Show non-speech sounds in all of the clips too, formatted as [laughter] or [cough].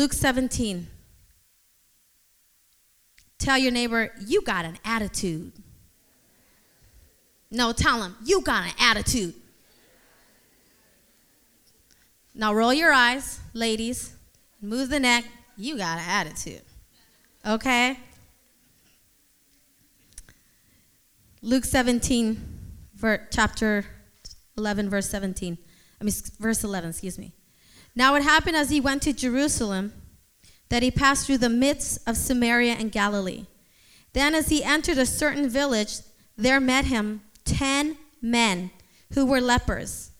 Luke 17. Tell your neighbor, you got an attitude. No, tell him, you got an attitude. Now roll your eyes, ladies. Move the neck. You got an attitude. Okay? Luke 17, ver- chapter 11, verse 17. I mean, verse 11, excuse me. Now it happened as he went to Jerusalem that he passed through the midst of Samaria and Galilee. Then, as he entered a certain village, there met him ten men who were lepers,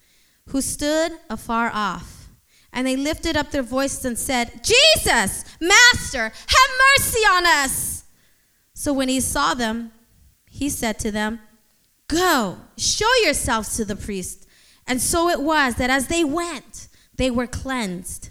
who stood afar off. And they lifted up their voices and said, Jesus, Master, have mercy on us. So when he saw them, he said to them, Go, show yourselves to the priest. And so it was that as they went, they were cleansed.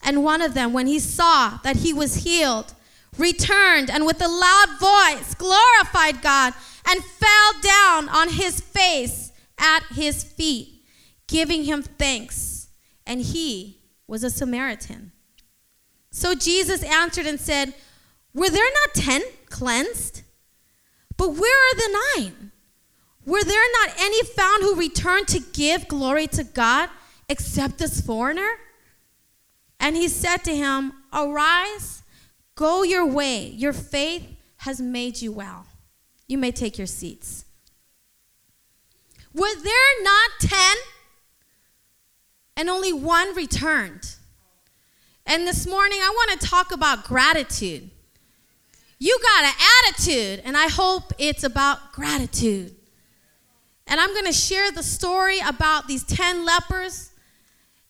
And one of them, when he saw that he was healed, returned and with a loud voice glorified God and fell down on his face at his feet, giving him thanks. And he was a Samaritan. So Jesus answered and said, Were there not ten cleansed? But where are the nine? Were there not any found who returned to give glory to God except this foreigner? And he said to him, Arise, go your way. Your faith has made you well. You may take your seats. Were there not ten? And only one returned. And this morning, I want to talk about gratitude. You got an attitude, and I hope it's about gratitude. And I'm going to share the story about these 10 lepers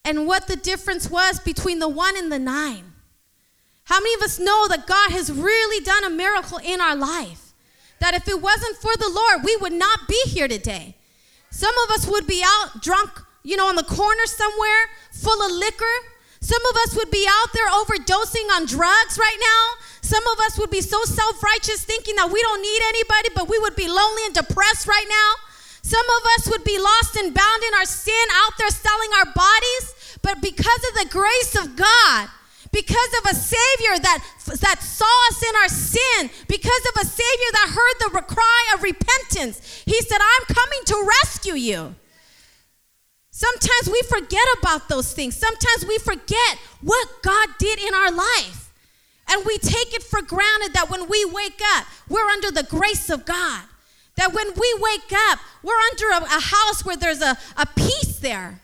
and what the difference was between the one and the nine. How many of us know that God has really done a miracle in our life? That if it wasn't for the Lord, we would not be here today. Some of us would be out drunk, you know, on the corner somewhere, full of liquor. Some of us would be out there overdosing on drugs right now. Some of us would be so self righteous thinking that we don't need anybody, but we would be lonely and depressed right now. Some of us would be lost and bound in our sin, out there selling our bodies. But because of the grace of God, because of a Savior that, that saw us in our sin, because of a Savior that heard the cry of repentance, He said, I'm coming to rescue you. Sometimes we forget about those things. Sometimes we forget what God did in our life. And we take it for granted that when we wake up, we're under the grace of God. That when we wake up, we're under a, a house where there's a, a peace there.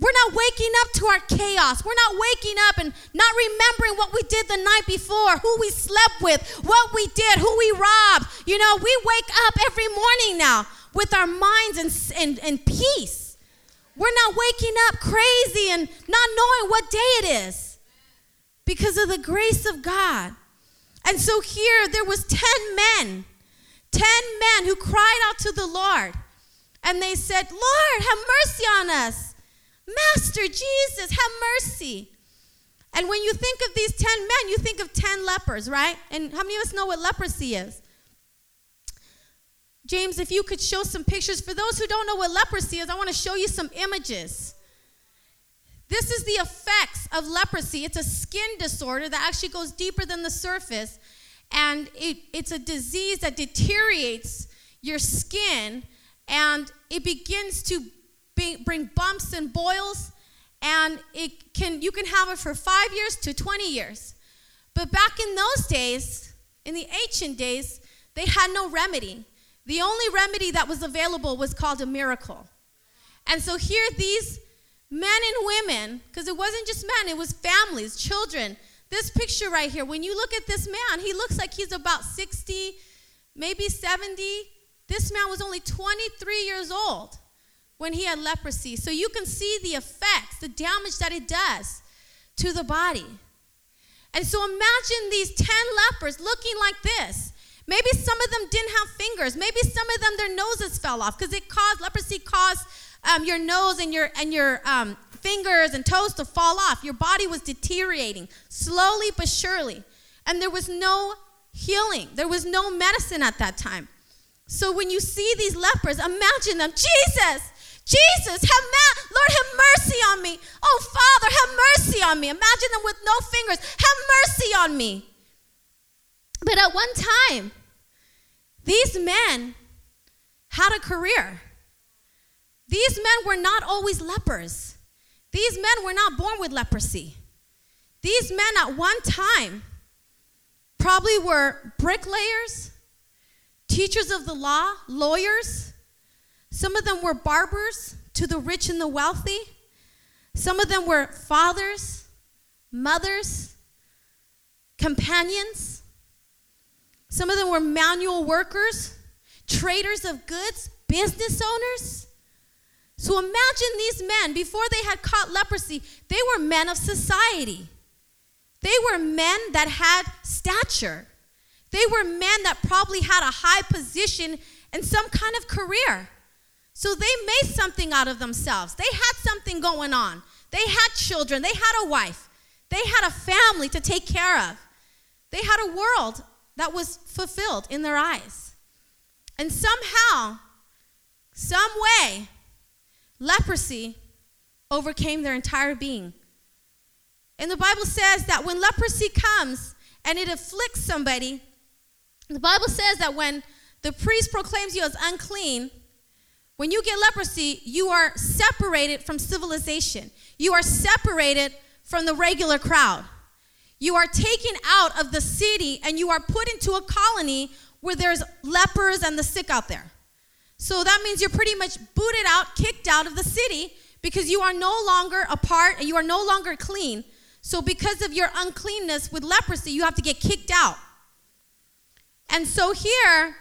We're not waking up to our chaos. We're not waking up and not remembering what we did the night before, who we slept with, what we did, who we robbed. You know, we wake up every morning now with our minds in, in, in peace. We're not waking up crazy and not knowing what day it is because of the grace of God. And so here there was 10 men, 10 men who cried out to the Lord. And they said, Lord, have mercy on us. Master Jesus, have mercy. And when you think of these 10 men, you think of 10 lepers, right? And how many of us know what leprosy is? James, if you could show some pictures. For those who don't know what leprosy is, I want to show you some images. This is the effects of leprosy. It's a skin disorder that actually goes deeper than the surface. And it, it's a disease that deteriorates your skin and it begins to bring bumps and boils. And it can, you can have it for five years to 20 years. But back in those days, in the ancient days, they had no remedy. The only remedy that was available was called a miracle. And so here, these men and women, because it wasn't just men, it was families, children. This picture right here, when you look at this man, he looks like he's about 60, maybe 70. This man was only 23 years old when he had leprosy. So you can see the effects, the damage that it does to the body. And so imagine these 10 lepers looking like this. Maybe some of them didn't have fingers. Maybe some of them their noses fell off because it caused leprosy caused um, your nose and your and your um, fingers and toes to fall off. Your body was deteriorating slowly but surely, and there was no healing. There was no medicine at that time. So when you see these lepers, imagine them, Jesus, Jesus, have ma- Lord, have mercy on me. Oh, Father, have mercy on me. Imagine them with no fingers. Have mercy on me. But at one time, these men had a career. These men were not always lepers. These men were not born with leprosy. These men at one time probably were bricklayers, teachers of the law, lawyers. Some of them were barbers to the rich and the wealthy. Some of them were fathers, mothers, companions. Some of them were manual workers, traders of goods, business owners. So imagine these men, before they had caught leprosy, they were men of society. They were men that had stature. They were men that probably had a high position and some kind of career. So they made something out of themselves. They had something going on. They had children. They had a wife. They had a family to take care of. They had a world that was fulfilled in their eyes. And somehow, some way, leprosy overcame their entire being. And the Bible says that when leprosy comes and it afflicts somebody, the Bible says that when the priest proclaims you as unclean, when you get leprosy, you are separated from civilization. You are separated from the regular crowd. You are taken out of the city and you are put into a colony where there's lepers and the sick out there. So that means you're pretty much booted out, kicked out of the city because you are no longer a part and you are no longer clean. So, because of your uncleanness with leprosy, you have to get kicked out. And so, here,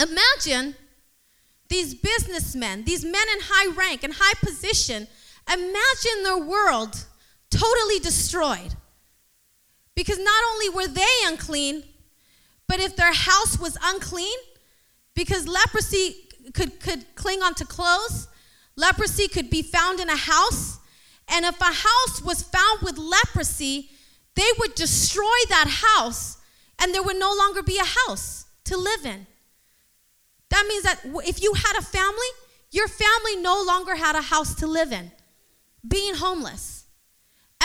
imagine these businessmen, these men in high rank and high position, imagine their world totally destroyed. Because not only were they unclean, but if their house was unclean, because leprosy could, could cling onto clothes, leprosy could be found in a house. And if a house was found with leprosy, they would destroy that house and there would no longer be a house to live in. That means that if you had a family, your family no longer had a house to live in, being homeless.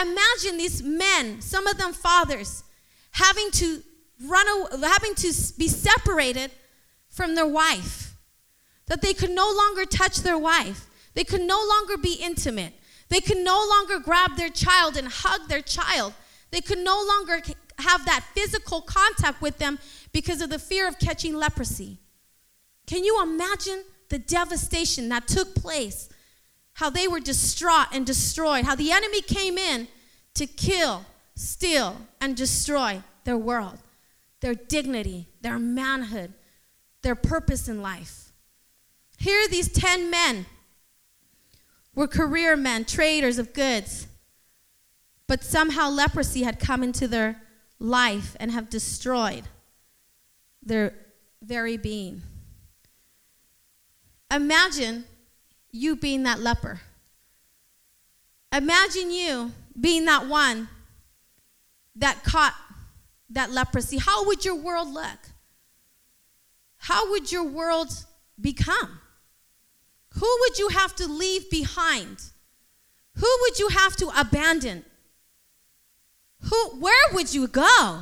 Imagine these men, some of them fathers, having to run, having to be separated from their wife, that they could no longer touch their wife, they could no longer be intimate, they could no longer grab their child and hug their child, they could no longer have that physical contact with them because of the fear of catching leprosy. Can you imagine the devastation that took place? How they were distraught and destroyed, how the enemy came in to kill, steal, and destroy their world, their dignity, their manhood, their purpose in life. Here, these 10 men were career men, traders of goods, but somehow leprosy had come into their life and have destroyed their very being. Imagine you being that leper. Imagine you being that one that caught that leprosy. How would your world look? How would your world become? Who would you have to leave behind? Who would you have to abandon? Who, where would you go?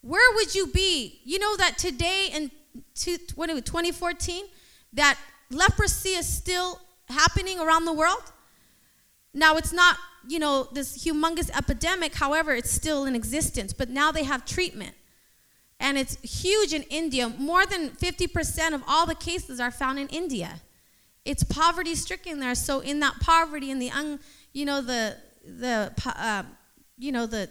Where would you be? You know that today in 2014, that leprosy is still happening around the world? Now, it's not, you know, this humongous epidemic, however, it's still in existence, but now they have treatment. And it's huge in India. More than 50% of all the cases are found in India. It's poverty stricken there. So, in that poverty and the, un, you know, the, the, uh, you know, the,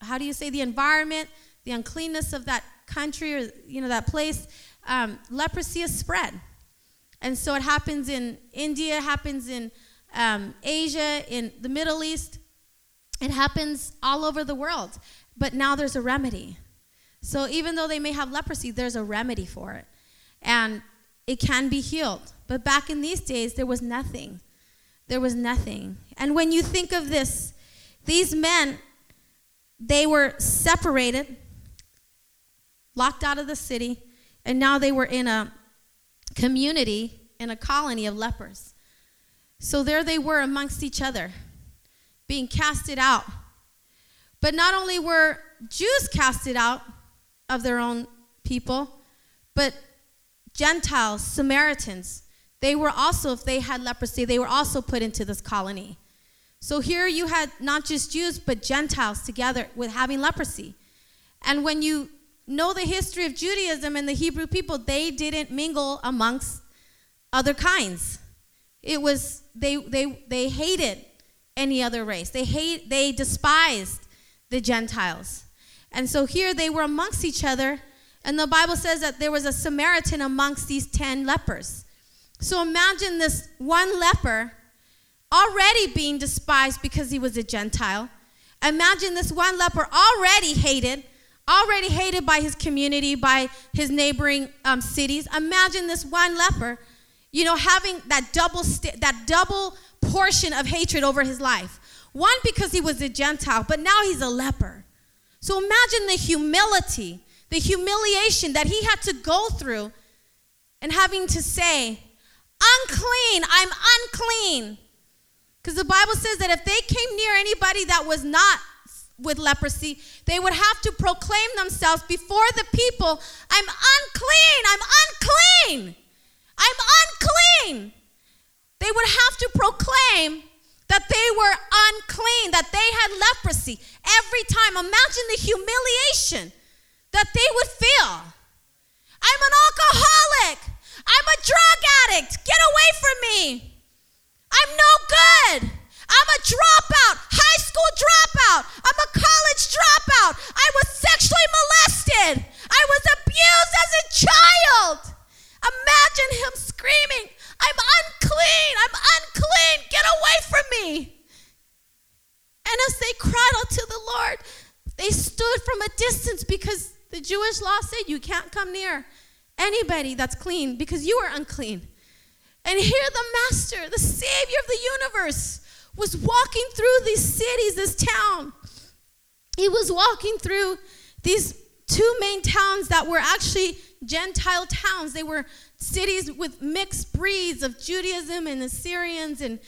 how do you say, the environment, the uncleanness of that country or, you know, that place, um, leprosy is spread. And so it happens in India, happens in um, Asia, in the Middle East. It happens all over the world. But now there's a remedy. So even though they may have leprosy, there's a remedy for it. And it can be healed. But back in these days, there was nothing. There was nothing. And when you think of this, these men, they were separated, locked out of the city, and now they were in a community in a colony of lepers. So there they were amongst each other, being casted out. But not only were Jews casted out of their own people, but Gentiles, Samaritans, they were also, if they had leprosy, they were also put into this colony. So here you had not just Jews, but Gentiles together with having leprosy. And when you know the history of Judaism and the Hebrew people, they didn't mingle amongst other kinds. It was, they, they, they hated any other race. They hate, they despised the Gentiles. And so here they were amongst each other, and the Bible says that there was a Samaritan amongst these 10 lepers. So imagine this one leper already being despised because he was a Gentile. Imagine this one leper already hated, already hated by his community, by his neighboring um, cities. Imagine this one leper, you know, having that double st- that double portion of hatred over his life. One because he was a Gentile, but now he's a leper. So imagine the humility, the humiliation that he had to go through and having to say, unclean, I'm unclean. Because the Bible says that if they came near anybody that was not with leprosy, they would have to proclaim themselves before the people I'm unclean, I'm unclean, I'm unclean. They would have to proclaim that they were unclean, that they had leprosy every time. Imagine the humiliation that they would feel. I'm an alcoholic. I'm a drug addict. Get away from me. I'm no good. I'm a dropout, high school dropout. I'm a college dropout. I was sexually molested. I was abused as a child. Imagine him screaming, I'm unclean. I'm unclean. Get away from me. And as they cried out to the Lord, they stood from a distance because the Jewish law said you can't come near anybody that's clean because you are unclean. And here the Master, the Savior of the universe, was walking through these cities, this town. He was walking through these two main towns that were actually Gentile towns. They were cities with mixed breeds of Judaism and Assyrians, and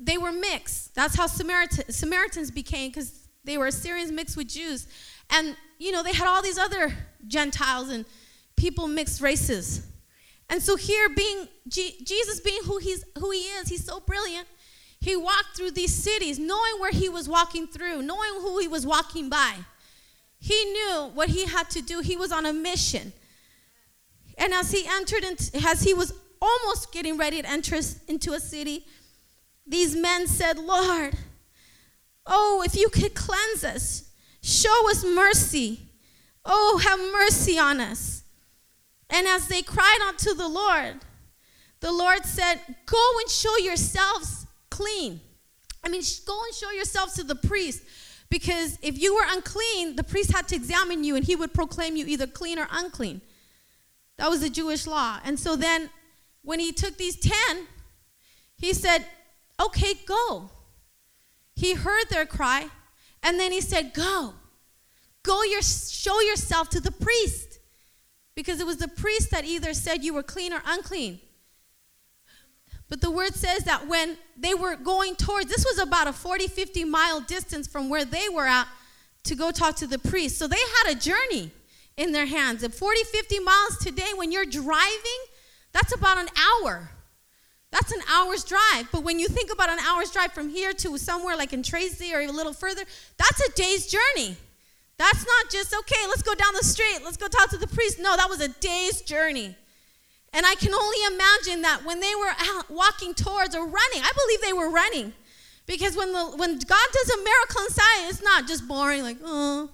they were mixed. That's how Samaritan, Samaritans became, because they were Assyrians mixed with Jews. And, you know, they had all these other Gentiles and people mixed races. And so here, being Jesus being who he's who he is, he's so brilliant. He walked through these cities, knowing where he was walking through, knowing who he was walking by. He knew what he had to do. He was on a mission. And as he entered, into, as he was almost getting ready to enter into a city, these men said, Lord, oh, if you could cleanse us, show us mercy. Oh, have mercy on us. And as they cried unto the Lord, the Lord said, Go and show yourselves clean. I mean, go and show yourselves to the priest. Because if you were unclean, the priest had to examine you and he would proclaim you either clean or unclean. That was the Jewish law. And so then, when he took these 10, he said, Okay, go. He heard their cry, and then he said, Go. Go your, show yourself to the priest. Because it was the priest that either said you were clean or unclean. But the word says that when they were going towards, this was about a 40, 50 mile distance from where they were at to go talk to the priest. So they had a journey in their hands. And 40, 50 miles today, when you're driving, that's about an hour. That's an hour's drive. But when you think about an hour's drive from here to somewhere like in Tracy or a little further, that's a day's journey. That's not just, okay, let's go down the street, let's go talk to the priest. No, that was a day's journey. And I can only imagine that when they were out walking towards or running, I believe they were running. Because when, the, when God does a miracle inside, it's not just boring, like, oh,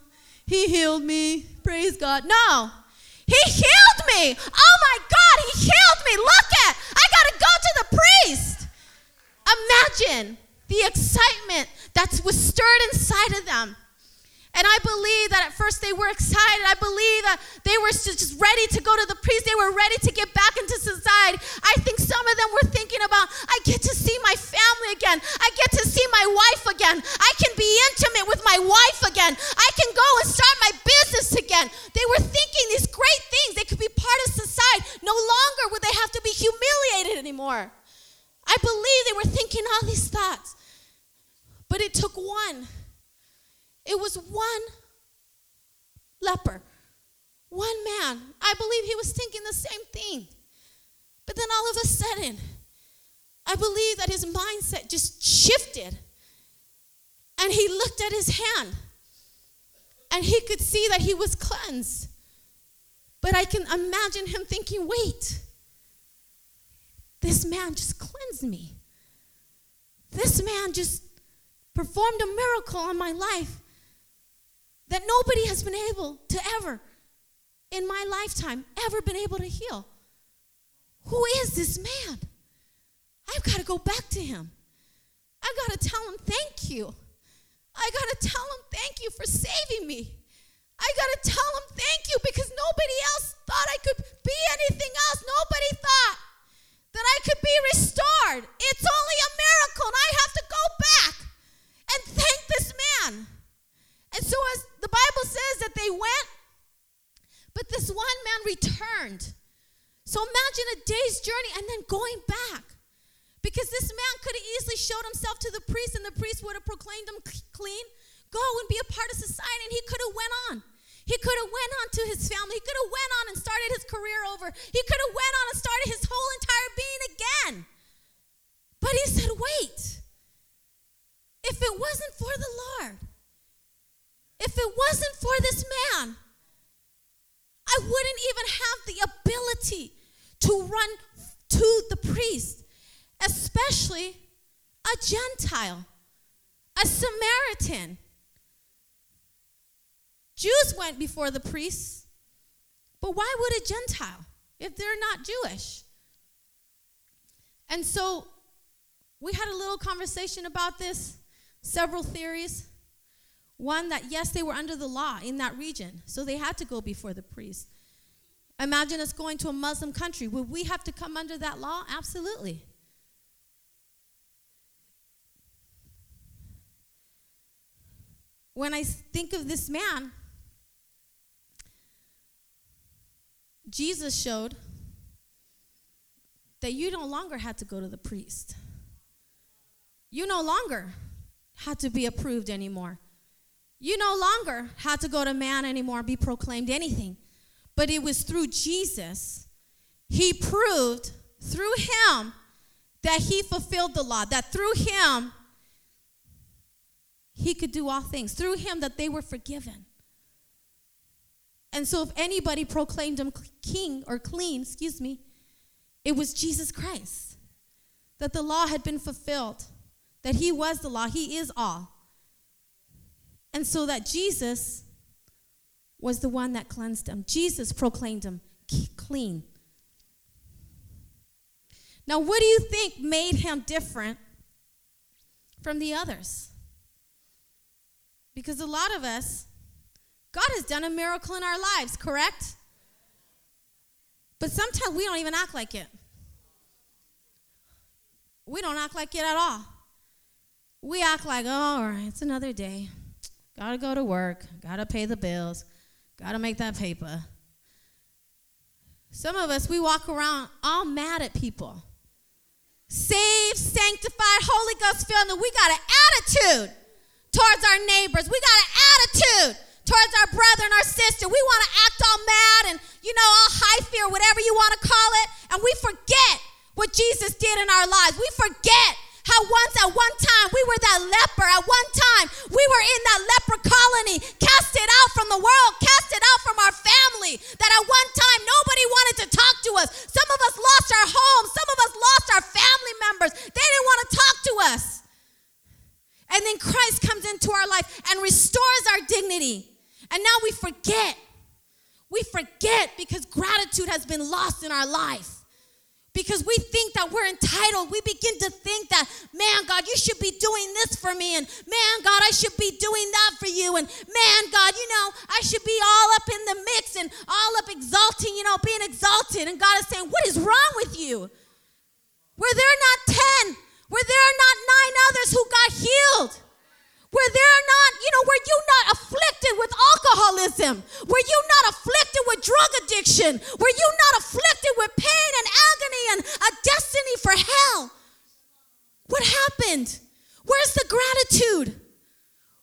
he healed me, praise God. No, he healed me. Oh my God, he healed me. Look at, I got to go to the priest. Imagine the excitement that was stirred inside of them. And I believe that at first they were excited. I believe that they were just ready to go to the priest. They were ready to get back into society. I think some of them were thinking about, I get to see my family again. I get to see my wife again. I can be intimate with my wife again. I can go and start my business again. They were thinking these great things. They could be part of society. No longer would they have to be humiliated anymore. I believe they were thinking all these thoughts. But it took one was one leper, one man. I believe he was thinking the same thing. But then all of a sudden, I believe that his mindset just shifted. And he looked at his hand and he could see that he was cleansed. But I can imagine him thinking, wait, this man just cleansed me. This man just performed a miracle on my life that nobody has been able to ever, in my lifetime, ever been able to heal. Who is this man? I've got to go back to him. I've got to tell him thank you. I got to tell him thank you for saving me. I got to tell him thank you because nobody else thought I could be anything else. Nobody thought that I could be restored. It's only a miracle, and I have to go back and thank this man. And so, as the Bible says that they went, but this one man returned. So, imagine a day's journey and then going back. Because this man could have easily showed himself to the priest, and the priest would have proclaimed him clean, go and be a part of society, and he could have went on. He could have went on to his family. He could have went on and started his career over. He could have went on and started his whole entire being again. But he said, "Wait. If it wasn't for the Lord, if it wasn't for this man, I wouldn't even have the ability to run to the priest, especially a Gentile, a Samaritan." Jews went before the priests, but why would a Gentile if they're not Jewish? And so we had a little conversation about this, several theories. One, that yes, they were under the law in that region, so they had to go before the priest. Imagine us going to a Muslim country. Would we have to come under that law? Absolutely. When I think of this man, Jesus showed that you no longer had to go to the priest. You no longer had to be approved anymore. You no longer had to go to man anymore, and be proclaimed anything. But it was through Jesus, he proved through him that he fulfilled the law, that through him, he could do all things. Through him, that they were forgiven. And so, if anybody proclaimed him king or clean, excuse me, it was Jesus Christ. That the law had been fulfilled, that he was the law, he is all. And so, that Jesus was the one that cleansed him. Jesus proclaimed him clean. Now, what do you think made him different from the others? Because a lot of us, God has done a miracle in our lives, correct? But sometimes we don't even act like it. We don't act like it at all. We act like, oh, all right, it's another day. Gotta go to work, gotta pay the bills, gotta make that paper. Some of us, we walk around all mad at people. Saved, sanctified, Holy Ghost filled, and we got an attitude towards our neighbors. We got an attitude towards our brother and our sister. We want to act all mad and, you know, all high fear, whatever you want to call it. And we forget what Jesus did in our lives. We forget how once at one time we were that leper. At one time we were in that leper colony, casted out from the world, casted out from our family. That at one time nobody wanted to talk to us. Some of us lost our homes. Some of us lost our family members. They didn't want to talk to us. And then Christ comes into our life and restores our dignity. And now we forget. We forget because gratitude has been lost in our life. Because we think that we're entitled. We begin to think that, man, God, you should be doing this for me. And man, God, I should be doing that for you. And man, God, you know, I should be all up in the mix and all up exalting, you know, being exalted. And God is saying, what is wrong with you? Were there not 10? Were there not nine others who got healed? Were there not, you know, were you not afflicted with alcoholism? Were you not afflicted with drug addiction? Were you not afflicted with pain and agony and a destiny for hell? What happened? Where's the gratitude?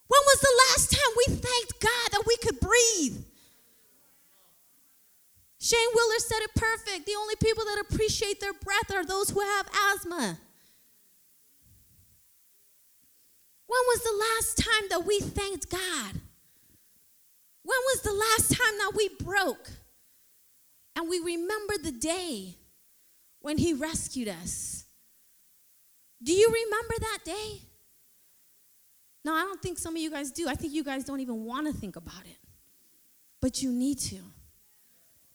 When was the last time we thanked God that we could breathe. Shane Willer said it perfect. The only people that appreciate their breath are those who have asthma. When was the last time that we thanked God? When was the last time that we broke and we remember the day when He rescued us? Do you remember that day? No, I don't think some of you guys do. I think you guys don't even want to think about it. But you need to.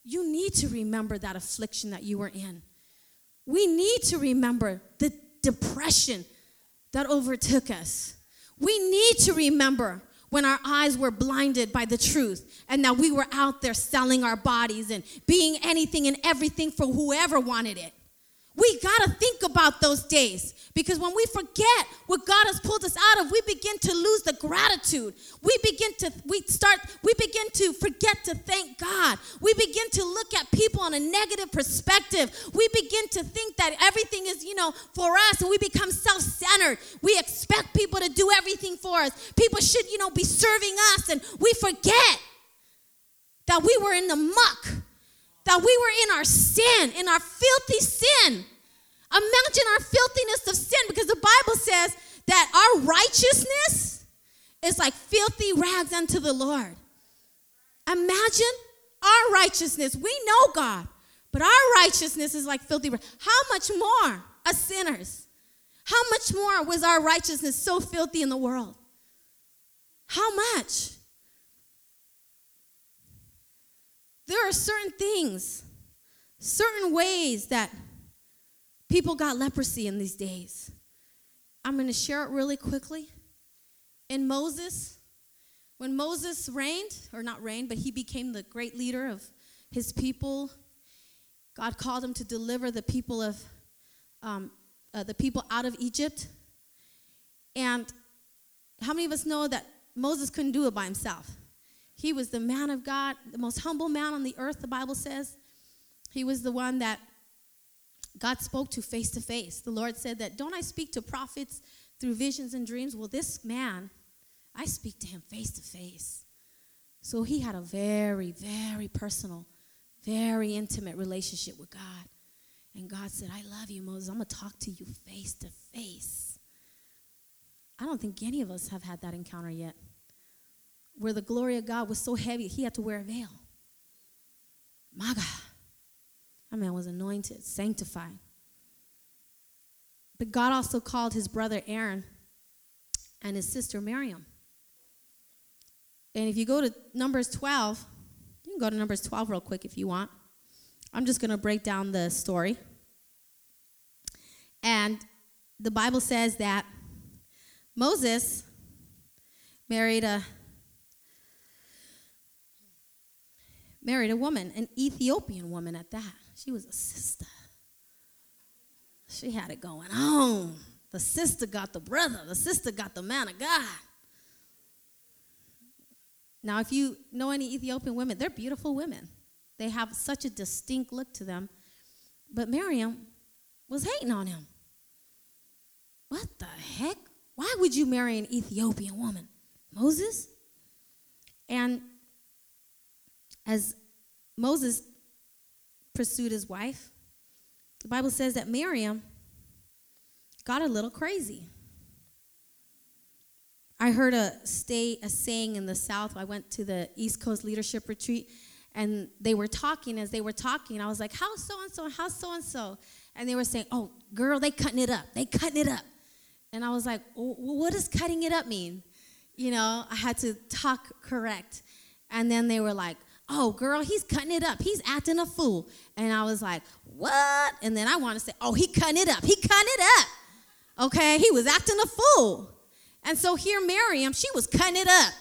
You need to remember that affliction that you were in. We need to remember the depression that overtook us. We need to remember when our eyes were blinded by the truth and that we were out there selling our bodies and being anything and everything for whoever wanted it. We got to think about those days because when we forget what God has pulled us out of, we begin to lose the gratitude. We begin to we start we begin to forget to thank God. We begin to look at people on a negative perspective. We begin to think that everything is, you know, for us and we become self-centered. We expect people to do everything for us. People should, you know, be serving us and we forget that we were in the muck that we were in our sin, in our filthy sin. Imagine our filthiness of sin because the Bible says that our righteousness is like filthy rags unto the Lord. Imagine our righteousness. We know God, but our righteousness is like filthy rags. How much more as sinners? How much more was our righteousness so filthy in the world? How much? There are certain things, certain ways that people got leprosy in these days. I'm going to share it really quickly. In Moses, when Moses reigned, or not reigned, but he became the great leader of his people, God called him to deliver the people of um, uh, the people out of Egypt. And how many of us know that Moses couldn't do it by himself? He was the man of God, the most humble man on the earth, the Bible says. He was the one that God spoke to face to face. The Lord said that, Don't I speak to prophets through visions and dreams? Well, this man, I speak to him face to face. So he had a very, very personal, very intimate relationship with God. And God said, I love you, Moses. I'm going to talk to you face to face. I don't think any of us have had that encounter yet where the glory of God was so heavy, he had to wear a veil. My God. That man was anointed, sanctified. But God also called his brother Aaron and his sister Miriam. And if you go to Numbers 12, you can go to Numbers 12 real quick if you want. I'm just going to break down the story. And the Bible says that Moses married a married a woman, an Ethiopian woman at that. She was a sister. She had it going on. The sister got the brother, the sister got the man of God. Now, if you know any Ethiopian women, they're beautiful women. They have such a distinct look to them. But Miriam was hating on him. What the heck? Why would you marry an Ethiopian woman? Moses? And as Moses pursued his wife, the Bible says that Miriam got a little crazy. I heard a stay a saying in the South. I went to the East Coast Leadership Retreat, and they were talking. As they were talking, I was like, "How so and so? How so and so?" And they were saying, "Oh, girl, they cutting it up. They cutting it up." And I was like, well, "What does cutting it up mean?" You know, I had to talk correct. And then they were like, oh, girl, he's cutting it up. He's acting a fool. And I was like, what? And then I want to say, oh, he cutting it up. He cutting it up. Okay, he was acting a fool. And so here, Miriam, she was cutting it up.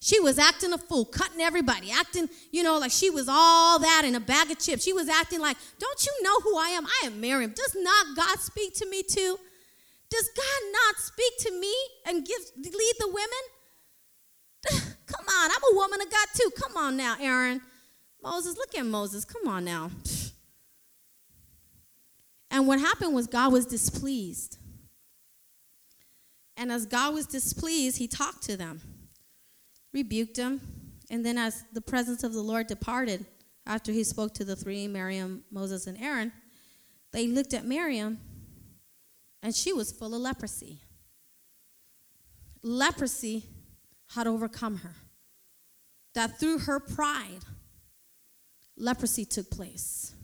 She was acting a fool, cutting everybody, acting, you know, like she was all that in a bag of chips. She was acting like, don't you know who I am? I am Miriam. Does not God speak to me too? Does God not speak to me and give lead the women? [sighs] Come on, I'm a woman of God too. Come on now, Aaron. Moses, look at Moses. Come on now. And what happened was God was displeased. And as God was displeased, he talked to them. rebuked them. And then, as the presence of the Lord departed, after he spoke to the three Miriam, Moses, and Aaron, they looked at Miriam, and she was full of leprosy. Leprosy had overcome her. That through her pride, leprosy took place.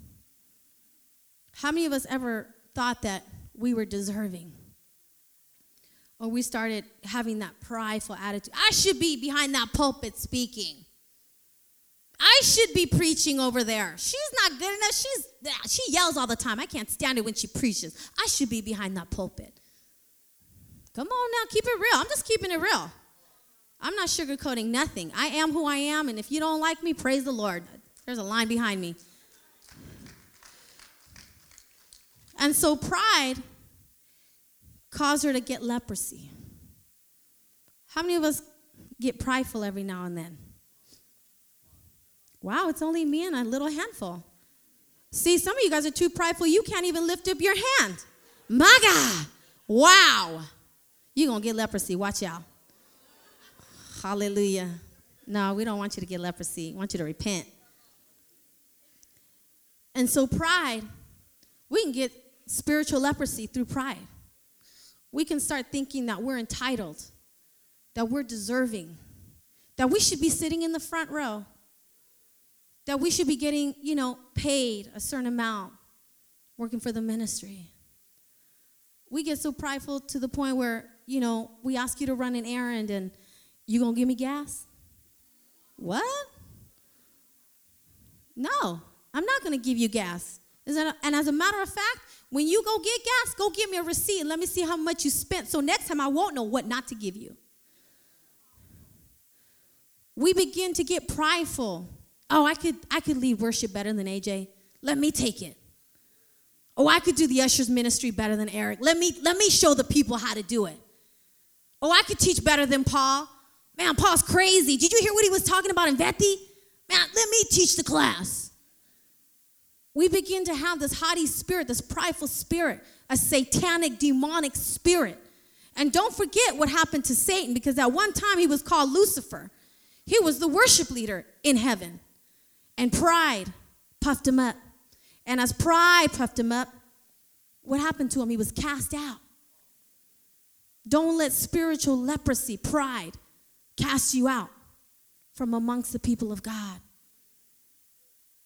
How many of us ever thought that we were deserving? Or we started having that prideful attitude. I should be behind that pulpit speaking. I should be preaching over there. She's not good enough. She's she yells all the time. I can't stand it when she preaches. I should be behind that pulpit. Come on now, keep it real. I'm just keeping it real. I'm not sugarcoating nothing. I am who I am, and if you don't like me, praise the Lord. There's a line behind me. And so pride caused her to get leprosy. How many of us get prideful every now and then? Wow, it's only me and a little handful. See, some of you guys are too prideful, you can't even lift up your hand. My God, wow. You're going to get leprosy. Watch out. Hallelujah. No, we don't want you to get leprosy. We want you to repent. And so, pride, we can get spiritual leprosy through pride. We can start thinking that we're entitled, that we're deserving, that we should be sitting in the front row, that we should be getting, you know, paid a certain amount working for the ministry. We get so prideful to the point where, you know, we ask you to run an errand and you gonna give me gas? What? No, I'm not gonna give you gas. And as a matter of fact, when you go get gas, go give me a receipt and let me see how much you spent. So next time I won't know what not to give you. We begin to get prideful. Oh, I could I could lead worship better than AJ. Let me take it. Oh, I could do the ushers ministry better than Eric. Let me let me show the people how to do it. Oh, I could teach better than Paul. Man, Paul's crazy. Did you hear what he was talking about in Vethi? Man, let me teach the class we begin to have this haughty spirit, this prideful spirit, a satanic, demonic spirit. And don't forget what happened to Satan because at one time he was called Lucifer. He was the worship leader in heaven. And pride puffed him up. And as pride puffed him up, what happened to him? He was cast out. Don't let spiritual leprosy, pride, cast you out from amongst the people of God.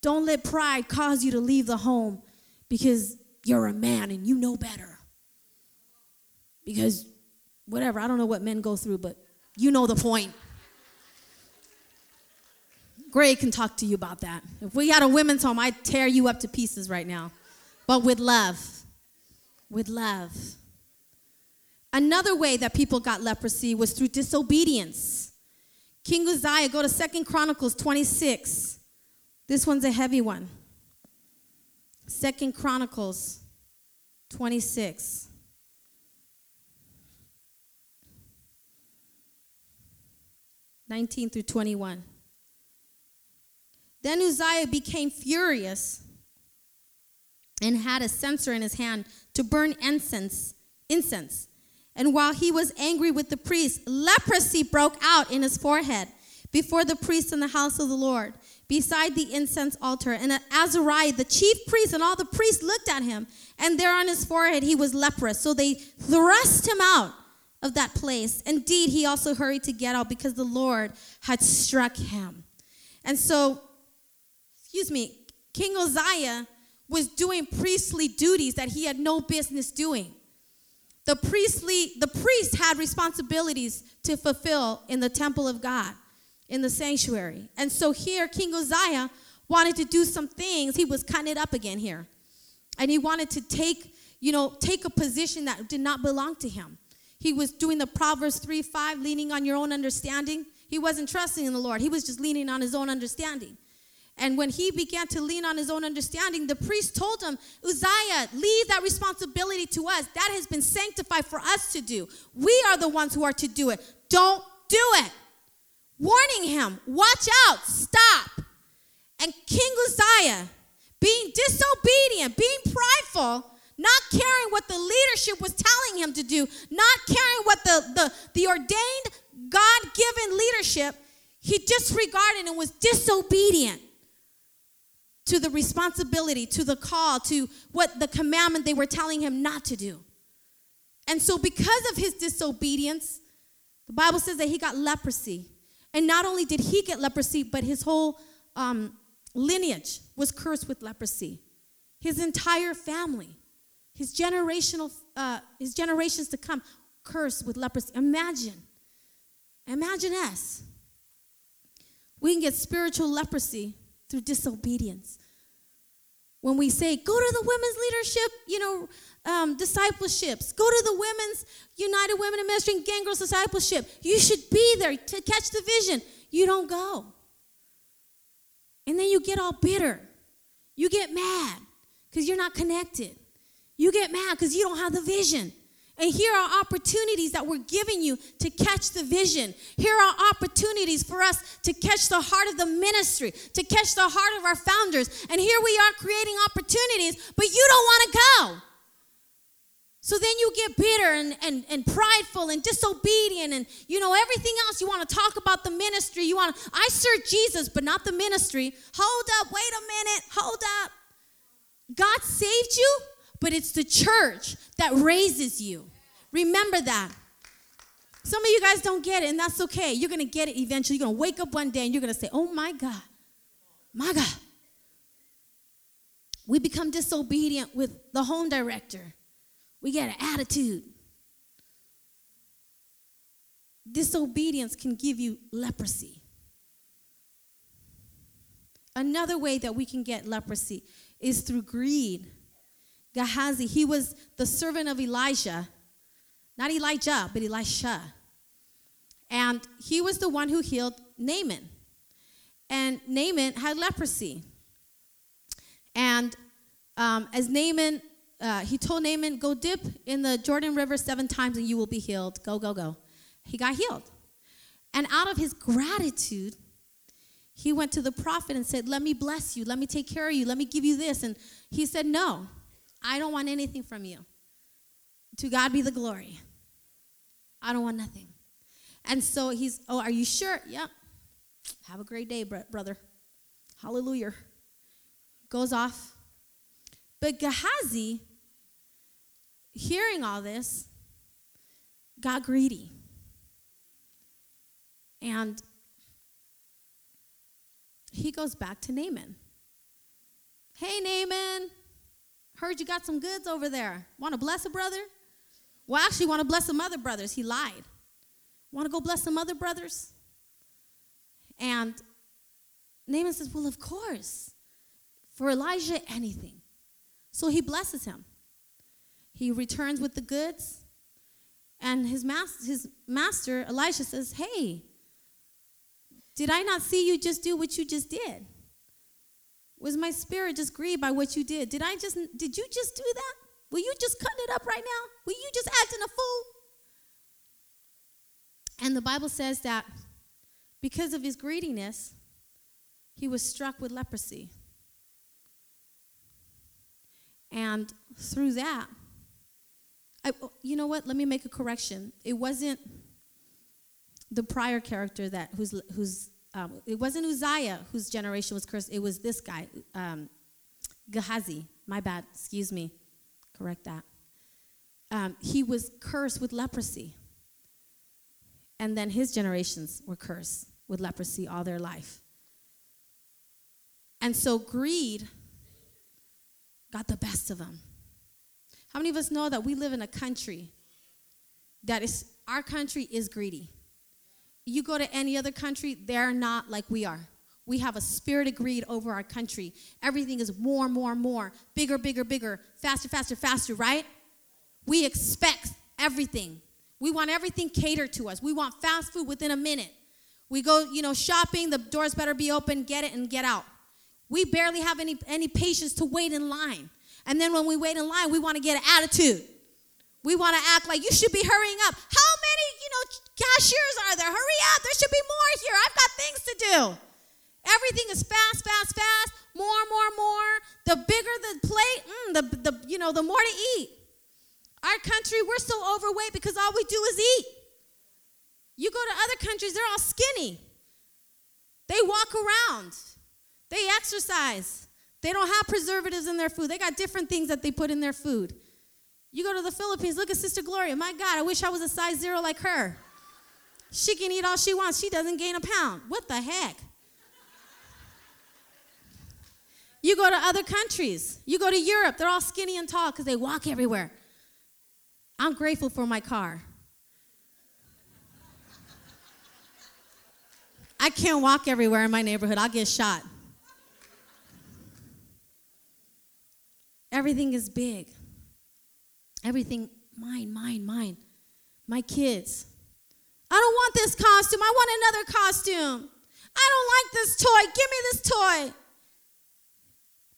Don't let pride cause you to leave the home because you're a man and you know better. Because whatever, I don't know what men go through, but you know the point. Greg can talk to you about that. If we had a women's home, I'd tear you up to pieces right now. But with love. With love. Another way that people got leprosy was through disobedience. King Uzziah, go to Second Chronicles 26. This one's a heavy one. Second Chronicles 26. Nineteen through twenty-one. Then Uzziah became furious and had a censer in his hand to burn incense. Incense. And while he was angry with the priest, leprosy broke out in his forehead before the priests in the house of the Lord beside the incense altar. And Azariah, the chief priest, and all the priests looked at him, and there on his forehead he was leprous. So they thrust him out of that place. Indeed, he also hurried to get out because the Lord had struck him. And so, excuse me, King Uzziah was doing priestly duties that he had no business doing. The priestly, the priest had responsibilities to fulfill in the temple of God in the sanctuary. And so here, King Uzziah wanted to do some things. He was cutting it up again here. And he wanted to take, you know, take a position that did not belong to him. He was doing the Proverbs 3 5, leaning on your own understanding. He wasn't trusting in the Lord, he was just leaning on his own understanding. And when he began to lean on his own understanding, the priest told him, Uzziah, leave that responsibility to us. That has been sanctified for us to do. We are the ones who are to do it. Don't do it warning him, Watch out, stop. And King Uzziah, being disobedient, being prideful, not caring what the leadership was telling him to do, not caring what the, the, the ordained, God given leadership, He disregarded and was disobedient to the responsibility, to the call, to what the commandment they were telling him not to do. And so, because of his disobedience, the Bible says that he got leprosy. And not only did he get leprosy, but his whole um, lineage was cursed with leprosy. His entire family, his generational, uh, his generations to come, cursed with leprosy. Imagine, imagine us. We can get spiritual leprosy through disobedience. When we say, go to the women's leadership, you know, um, discipleships, go to the women's United Women in Ministry and Gang Girls discipleship. You should be there to catch the vision. You don't go. And then you get all bitter. You get mad because you're not connected. You get mad because you don't have the vision. And here are opportunities that we're giving you to catch the vision. Here are opportunities for us to catch the heart of the ministry, to catch the heart of our founders. And here we are creating opportunities, but you don't want to go. So then you get bitter and, and, and prideful and disobedient and you know everything else. You want to talk about the ministry. You want to, I serve Jesus, but not the ministry. Hold up, wait a minute, hold up. God saved you, but it's the church that raises you. Remember that. Some of you guys don't get it, and that's okay. You're gonna get it eventually. You're gonna wake up one day and you're gonna say, Oh my God, my God. We become disobedient with the home director we get an attitude. Disobedience can give you leprosy. Another way that we can get leprosy is through greed. Gehazi, he was the servant of Elijah, not Elijah, but Elisha. And he was the one who healed Naaman. And Naaman had leprosy. And um, as Naaman uh, he told Naaman, Go dip in the Jordan River seven times and you will be healed. Go, go, go. He got healed. And out of his gratitude, he went to the prophet and said, Let me bless you. Let me take care of you. Let me give you this. And he said, No, I don't want anything from you. To God be the glory. I don't want nothing. And so he's, Oh, are you sure? Yep. Have a great day, brother. Hallelujah. Goes off. But Gehazi hearing all this, got greedy. And he goes back to Naaman. Hey, Naaman, heard you got some goods over there. Want to bless a brother? Well, I actually, want to bless some other brothers. He lied. Want to go bless some other brothers? And Naaman says, Well, of course. For Elijah, anything. So he blesses him. He returns with the goods. And his, mas- his master, Elisha, says, Hey, did I not see you just do what you just did? Was my spirit just grieved by what you did? Did I just did you just do that? Will you just cut it up right now? Will you just acting a fool? And the Bible says that because of his greediness, he was struck with leprosy. And through that, I, you know what? Let me make a correction. It wasn't the prior character that who's who's um, it wasn't Uzziah whose generation was cursed. It was this guy, um, Gehazi. My bad. Excuse me. Correct that. Um, he was cursed with leprosy, and then his generations were cursed with leprosy all their life. And so greed got the best of them. How many of us know that we live in a country that is, our country is greedy? You go to any other country, they're not like we are. We have a spirit of greed over our country. Everything is more, more, more, bigger, bigger, bigger, faster, faster, faster, right? We expect everything. We want everything catered to us. We want fast food within a minute. We go, you know, shopping, the doors better be open, get it and get out. We barely have any, any patience to wait in line. And then when we wait in line, we want to get an attitude. We want to act like you should be hurrying up. How many, you know, cashiers are there? Hurry up. There should be more here. I've got things to do. Everything is fast, fast, fast. More, more, more. The bigger the plate, mm, the, the, you know, the more to eat. Our country, we're so overweight because all we do is eat. You go to other countries, they're all skinny. They walk around, they exercise. They don't have preservatives in their food. They got different things that they put in their food. You go to the Philippines, look at Sister Gloria. My God, I wish I was a size zero like her. She can eat all she wants, she doesn't gain a pound. What the heck? You go to other countries, you go to Europe, they're all skinny and tall because they walk everywhere. I'm grateful for my car. I can't walk everywhere in my neighborhood, I'll get shot. Everything is big. Everything, mine, mine, mine. My kids. I don't want this costume. I want another costume. I don't like this toy. Give me this toy.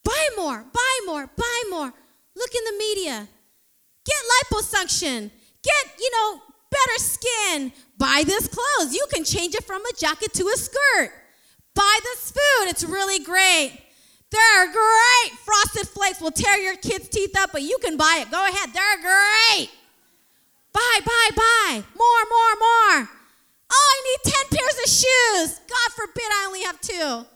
Buy more, buy more, buy more. Look in the media. Get liposuction. Get, you know, better skin. Buy this clothes. You can change it from a jacket to a skirt. Buy this food. It's really great. They're great. Frosted Flakes will tear your kids' teeth up, but you can buy it. Go ahead. They're great. Buy, buy, buy. More, more, more. Oh, I need 10 pairs of shoes. God forbid I only have two.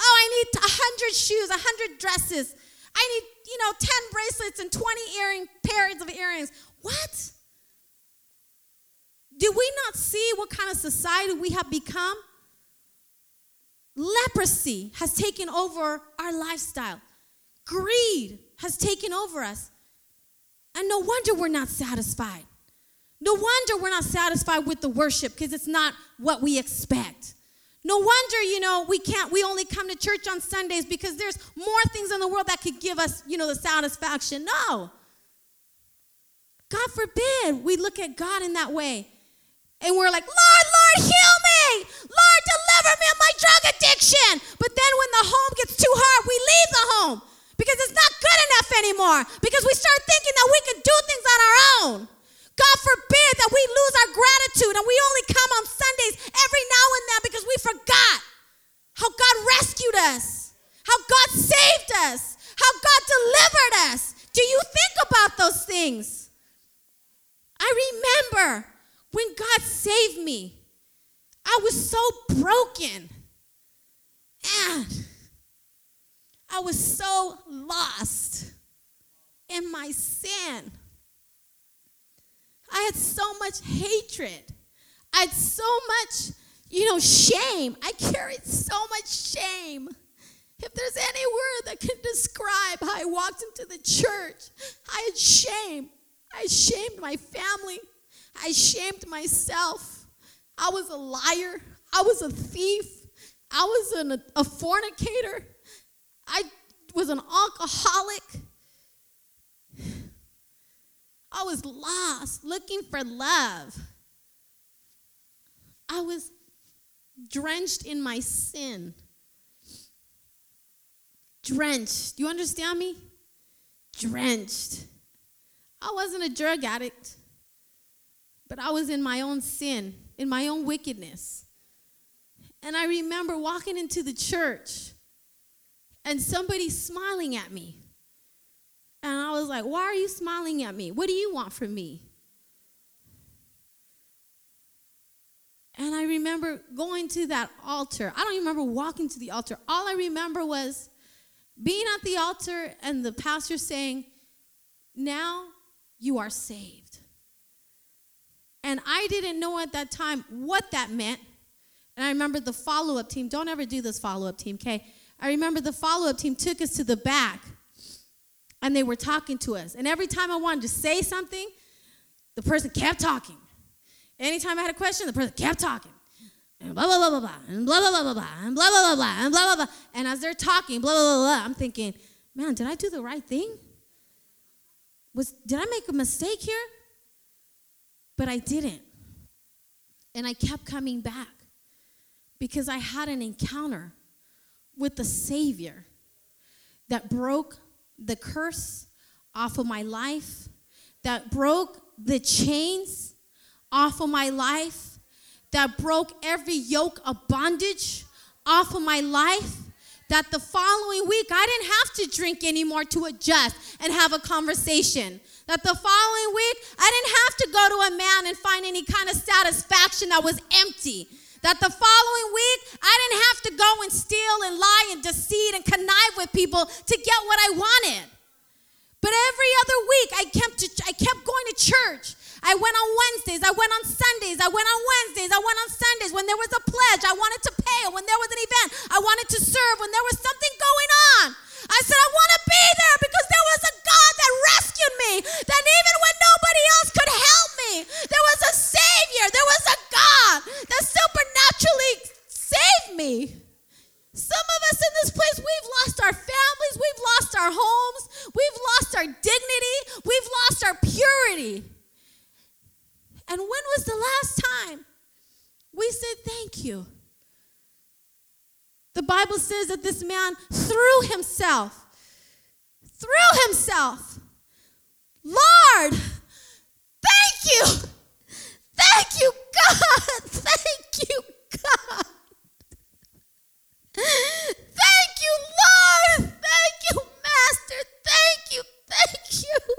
Oh, I need 100 shoes, 100 dresses. I need, you know, 10 bracelets and 20 earring pairs of earrings. What? Do we not see what kind of society we have become? Leprosy has taken over our lifestyle. Greed has taken over us. And no wonder we're not satisfied. No wonder we're not satisfied with the worship because it's not what we expect. No wonder, you know, we can't, we only come to church on Sundays because there's more things in the world that could give us, you know, the satisfaction. No. God forbid we look at God in that way. And we're like, Lord, Lord, heal me. Lord, deliver me of my drug addiction. But then when the home gets too hard, we leave the home because it's not good enough anymore. Because we start thinking that we can do things on our own. God forbid that we lose our gratitude and we only come on Sundays every now and then because we forgot how God rescued us, how God saved us, how God delivered us. Do you think about those things? I remember when God saved me, I was so broken. And I was so lost in my sin. I had so much hatred. I had so much, you know, shame. I carried so much shame. If there's any word that can describe how I walked into the church, I had shame. I shamed my family. I shamed myself. I was a liar. I was a thief. I was an, a fornicator. I was an alcoholic. I was lost, looking for love. I was drenched in my sin. Drenched. Do you understand me? Drenched. I wasn't a drug addict, but I was in my own sin, in my own wickedness. And I remember walking into the church and somebody smiling at me. And I was like, Why are you smiling at me? What do you want from me? And I remember going to that altar. I don't even remember walking to the altar. All I remember was being at the altar and the pastor saying, Now you are saved. And I didn't know at that time what that meant. And I remember the follow up team, don't ever do this follow up team, okay? I remember the follow up team took us to the back and they were talking to us. And every time I wanted to say something, the person kept talking. Anytime I had a question, the person kept talking. And blah, blah, blah, blah, blah, and blah, blah, blah, blah, blah, and blah, blah, blah, blah, and blah, blah, blah. And as they're talking, blah, blah, blah, blah, I'm thinking, man, did I do the right thing? Was, did I make a mistake here? But I didn't. And I kept coming back because I had an encounter with the Savior that broke the curse off of my life, that broke the chains off of my life, that broke every yoke of bondage off of my life. That the following week I didn't have to drink anymore to adjust and have a conversation. That the following week I didn't have to go to a man and find any kind of satisfaction that was empty. That the following week, I didn't have to go and steal and lie and deceive and connive with people to get what I wanted. But every other week, I kept, to, I kept going to church. I went on Wednesdays. I went on Sundays. I went on Wednesdays. I went on Sundays. When there was a pledge, I wanted to pay. When there was an event, I wanted to serve. When there was something going on, I said, I want to be there because there was a God that rescued me. That even when nobody else could help me, there was a Savior. There was a God that supernaturally saved me. Some of us in this place, we've lost our families, we've lost our homes, we've lost our dignity, we've lost our purity. And when was the last time we said thank you? The Bible says that this man threw himself, threw himself. Lord, thank you. Thank you, God. [laughs] Thank you, God. Thank you, Lord. Thank you, Master. Thank you. Thank you.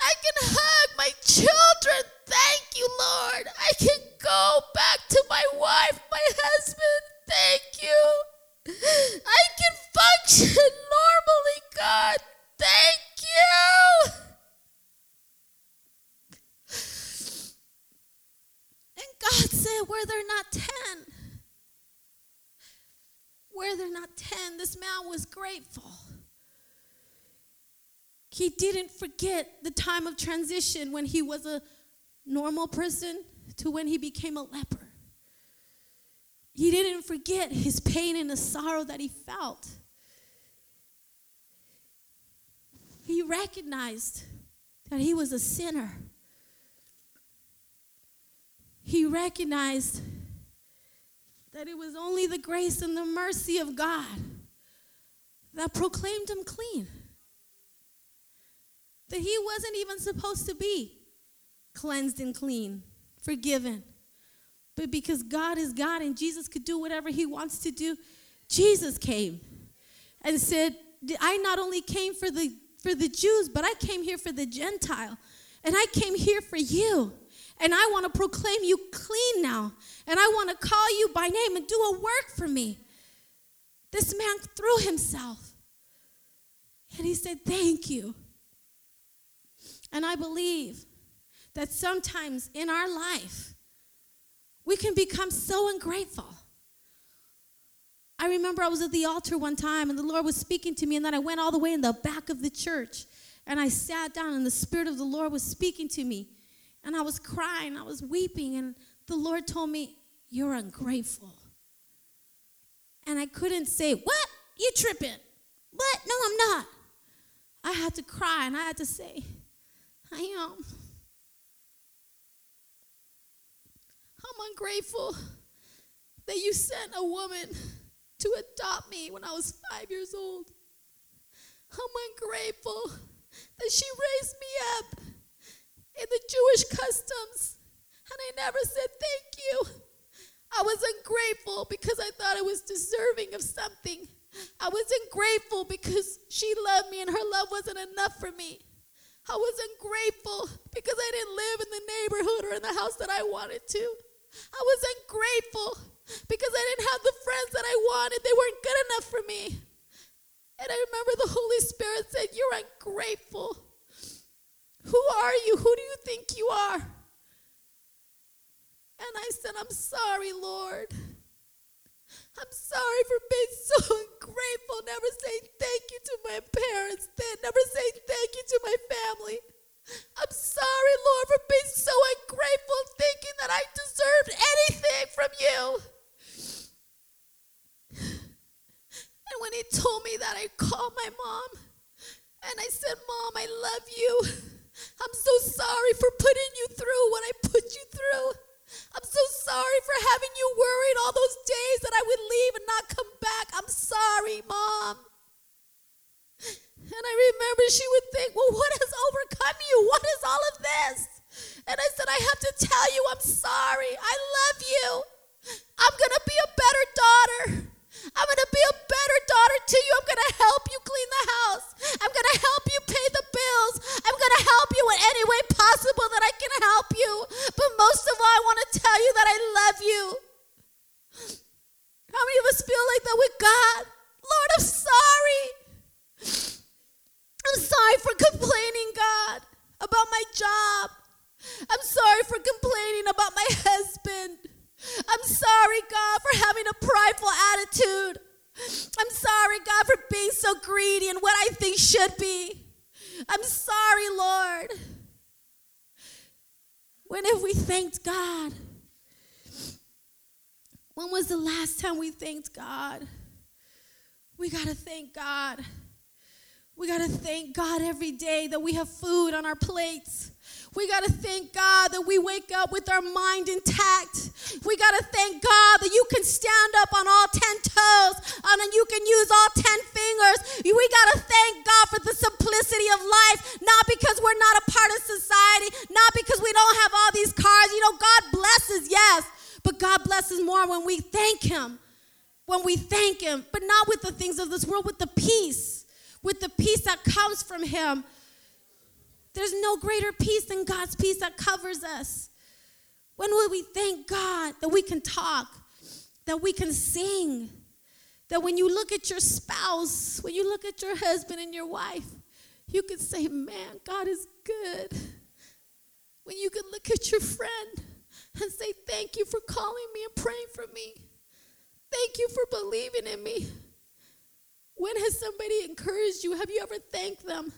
I can hug my children. Thank you, Lord. I can go back to my wife, my husband. Thank you. I can function normally, God. Thank you. And God said, Were there not ten? Were there not ten? This man was grateful. He didn't forget the time of transition when he was a normal person to when he became a leper. He didn't forget his pain and the sorrow that he felt. He recognized that he was a sinner. He recognized that it was only the grace and the mercy of God that proclaimed him clean that he wasn't even supposed to be cleansed and clean, forgiven. But because God is God and Jesus could do whatever he wants to do, Jesus came and said, I not only came for the for the Jews, but I came here for the Gentile. And I came here for you. And I want to proclaim you clean now. And I want to call you by name and do a work for me. This man threw himself. And he said, Thank you. And I believe that sometimes in our life, we can become so ungrateful. I remember I was at the altar one time and the Lord was speaking to me, and then I went all the way in the back of the church and I sat down, and the Spirit of the Lord was speaking to me. And I was crying, I was weeping, and the Lord told me, You're ungrateful. And I couldn't say, What? You tripping? What? No, I'm not. I had to cry and I had to say, I am. I'm ungrateful that you sent a woman to adopt me when I was five years old. I'm ungrateful that she raised me up in the Jewish customs and I never said thank you. I was ungrateful because I thought I was deserving of something. I was ungrateful because she loved me and her love wasn't enough for me. I was ungrateful because I didn't live in the neighborhood or in the house that I wanted to. I was ungrateful because I didn't have the friends that I wanted. They weren't good enough for me. And I remember the Holy Spirit said, You're ungrateful. Who are you? Who do you think you are? And I said, I'm sorry, Lord. I'm sorry for being [laughs] so ungrateful, never saying thank you to my parents, never saying thank you to my family. I'm sorry, Lord, for being so ungrateful, thinking that I deserved anything from you. And when he told me that, I called my mom and I said, Mom, I love you. I'm so sorry for putting you through what I put you through. I'm so sorry for having you worried all those days that I would leave and not come back. I'm sorry, Mom. And I remember she would think, Well, what has overcome you? What is all of this? And I said, I have to tell you, I'm sorry. I love you. I'm going to be a better daughter. I'm going to be a better daughter to you. I'm going to help you clean the house. I'm going to help you pay the bills. I'm going to help you in any way possible that I can attitude. I'm sorry, God, for being so greedy and what I think should be. I'm sorry, Lord. When have we thanked God? When was the last time we thanked God? We got to thank God. We got to thank God every day that we have food on our plates. We got to thank God that we wake up with our mind intact. We got to thank God that you can stand up on all 10 toes and you can use all 10 fingers. We got to thank God for the simplicity of life, not because we're not a part of society, not because we don't have all these cars. You know, God blesses, yes, but God blesses more when we thank Him. When we thank Him, but not with the things of this world, with the peace, with the peace that comes from Him there's no greater peace than God's peace that covers us. When will we thank God that we can talk, that we can sing, that when you look at your spouse, when you look at your husband and your wife, you can say, Man, God is good. When you can look at your friend and say, Thank you for calling me and praying for me. Thank you for believing in me. When has somebody encouraged you? Have you ever thanked them?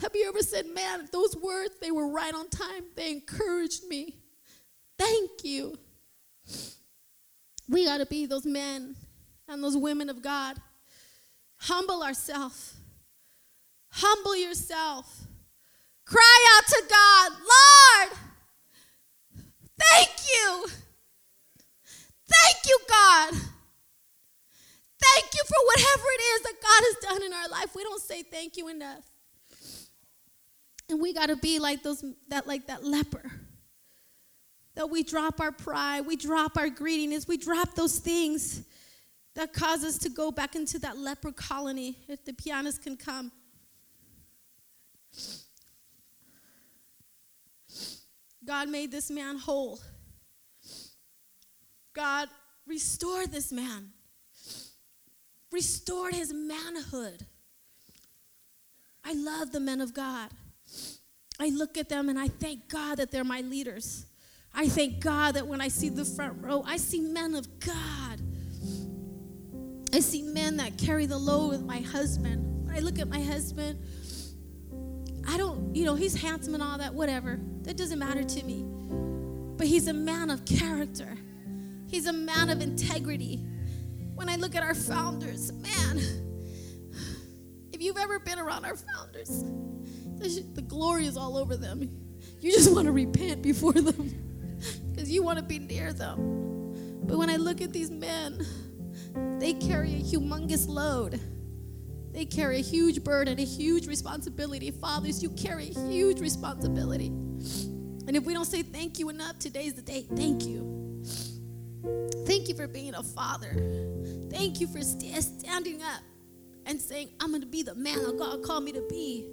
Have you ever said, man, those words, they were right on time. They encouraged me. Thank you. We got to be those men and those women of God. Humble ourselves. Humble yourself. Cry out to God, Lord, thank you. Thank you, God. Thank you for whatever it is that God has done in our life. We don't say thank you enough. And we got to be like those that like that leper. That we drop our pride, we drop our greediness, we drop those things that cause us to go back into that leper colony. If the pianist can come. God made this man whole. God restored this man, restored his manhood. I love the men of God. I look at them and I thank God that they're my leaders. I thank God that when I see the front row, I see men of God. I see men that carry the load with my husband. When I look at my husband, I don't, you know, he's handsome and all that, whatever. That doesn't matter to me. But he's a man of character, he's a man of integrity. When I look at our founders, man, if you've ever been around our founders, the glory is all over them. You just want to repent before them [laughs] because you want to be near them. But when I look at these men, they carry a humongous load. They carry a huge burden, a huge responsibility. Fathers, you carry a huge responsibility. And if we don't say thank you enough, today's the day. Thank you. Thank you for being a father. Thank you for st- standing up and saying, I'm going to be the man that God called me to be.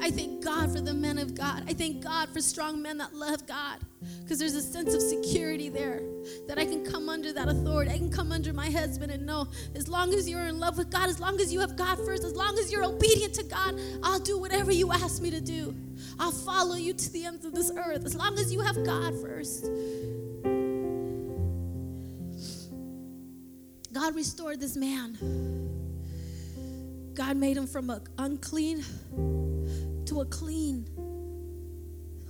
I thank God for the men of God. I thank God for strong men that love God because there's a sense of security there that I can come under that authority. I can come under my husband and know as long as you're in love with God, as long as you have God first, as long as you're obedient to God, I'll do whatever you ask me to do. I'll follow you to the ends of this earth as long as you have God first. God restored this man. God made him from an unclean to a clean,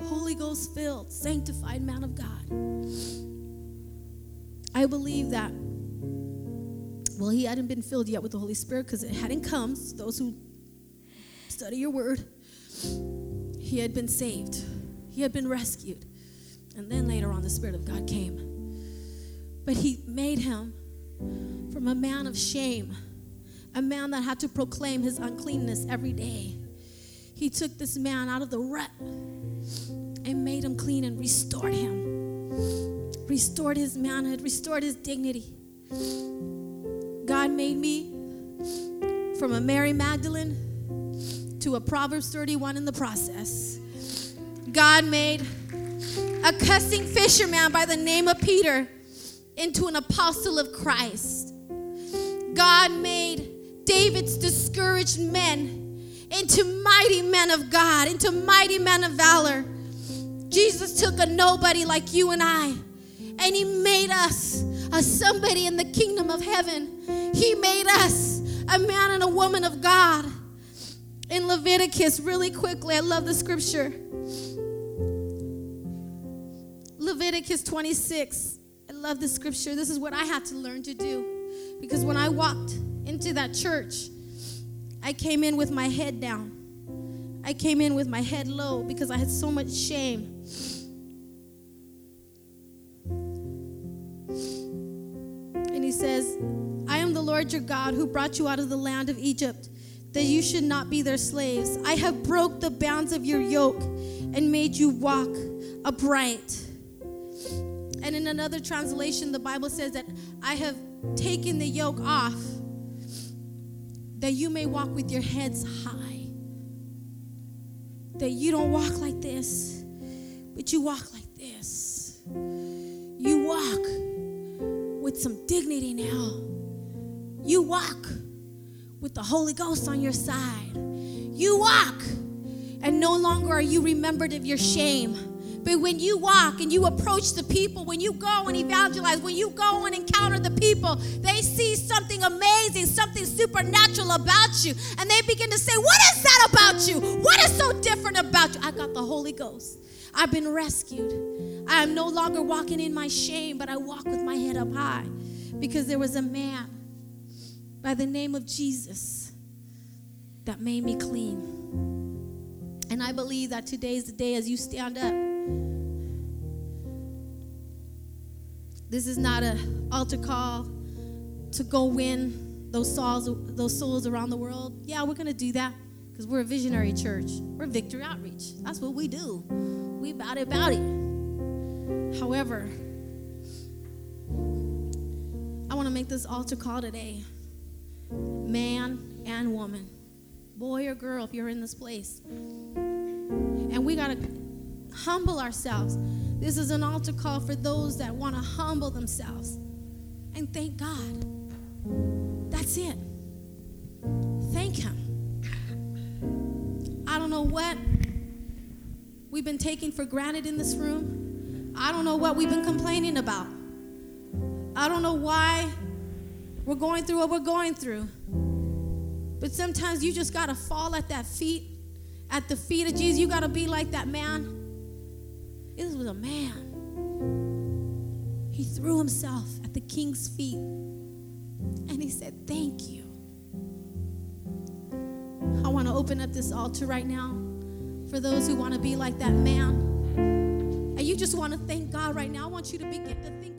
Holy Ghost filled, sanctified man of God. I believe that, well, he hadn't been filled yet with the Holy Spirit because it hadn't come. Those who study your word, he had been saved, he had been rescued. And then later on, the Spirit of God came. But he made him from a man of shame, a man that had to proclaim his uncleanness every day he took this man out of the rut and made him clean and restored him. Restored his manhood, restored his dignity. God made me from a Mary Magdalene to a Proverbs 31 in the process. God made a cussing fisherman by the name of Peter into an apostle of Christ. God made David's discouraged men into mighty men of God, into mighty men of valor. Jesus took a nobody like you and I, and He made us a somebody in the kingdom of heaven. He made us a man and a woman of God. In Leviticus, really quickly, I love the scripture. Leviticus 26. Love the scripture. This is what I had to learn to do. Because when I walked into that church, I came in with my head down. I came in with my head low because I had so much shame. And he says, I am the Lord your God who brought you out of the land of Egypt, that you should not be their slaves. I have broke the bounds of your yoke and made you walk upright. And in another translation, the Bible says that I have taken the yoke off that you may walk with your heads high. That you don't walk like this, but you walk like this. You walk with some dignity now. You walk with the Holy Ghost on your side. You walk, and no longer are you remembered of your shame but when you walk and you approach the people, when you go and evangelize, when you go and encounter the people, they see something amazing, something supernatural about you. And they begin to say, What is that about you? What is so different about you? I got the Holy Ghost. I've been rescued. I am no longer walking in my shame, but I walk with my head up high because there was a man by the name of Jesus that made me clean. And I believe that today is the day as you stand up This is not an altar call to go win those souls, those souls around the world. Yeah, we're going to do that because we're a visionary church. We're Victory Outreach. That's what we do. We about it, about it. However, I want to make this altar call today man and woman, boy or girl, if you're in this place. And we got to humble ourselves. This is an altar call for those that want to humble themselves. And thank God. That's it. Thank Him. I don't know what we've been taking for granted in this room. I don't know what we've been complaining about. I don't know why we're going through what we're going through. But sometimes you just got to fall at that feet, at the feet of Jesus. You got to be like that man this was a man. He threw himself at the king's feet and he said, Thank you. I want to open up this altar right now for those who want to be like that man. And you just want to thank God right now. I want you to begin to think.